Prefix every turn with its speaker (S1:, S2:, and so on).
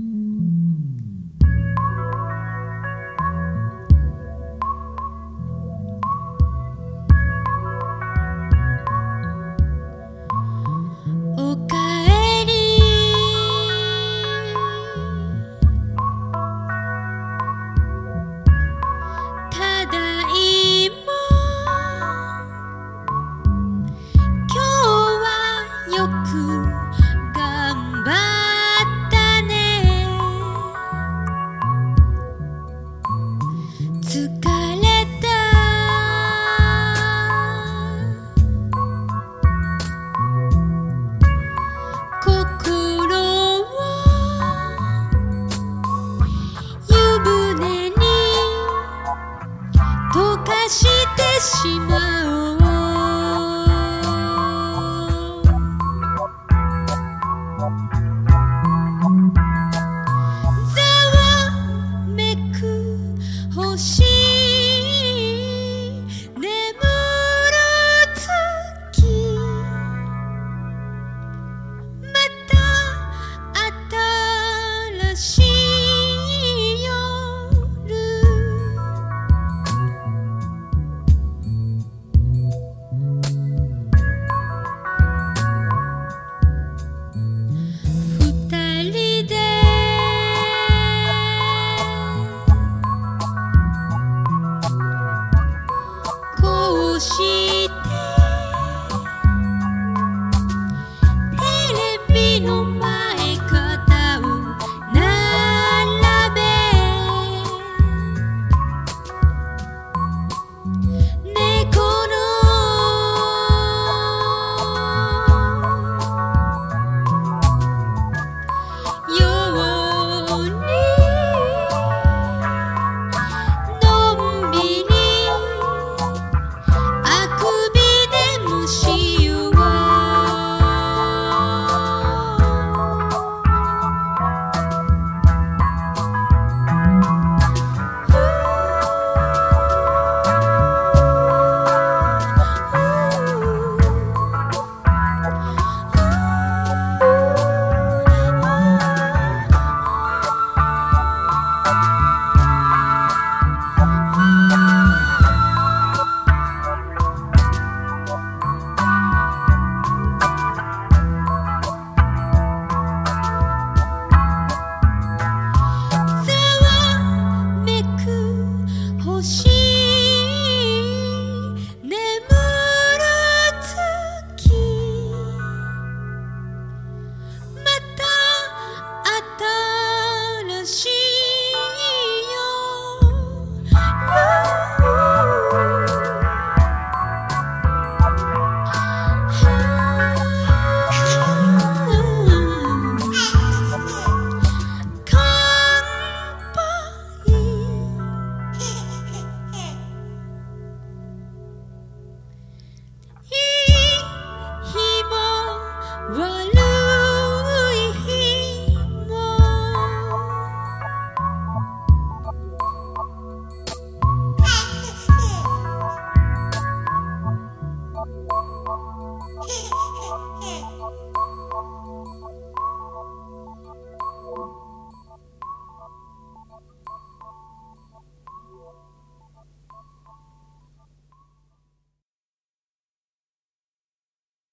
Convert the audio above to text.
S1: うんしてしまう。she 星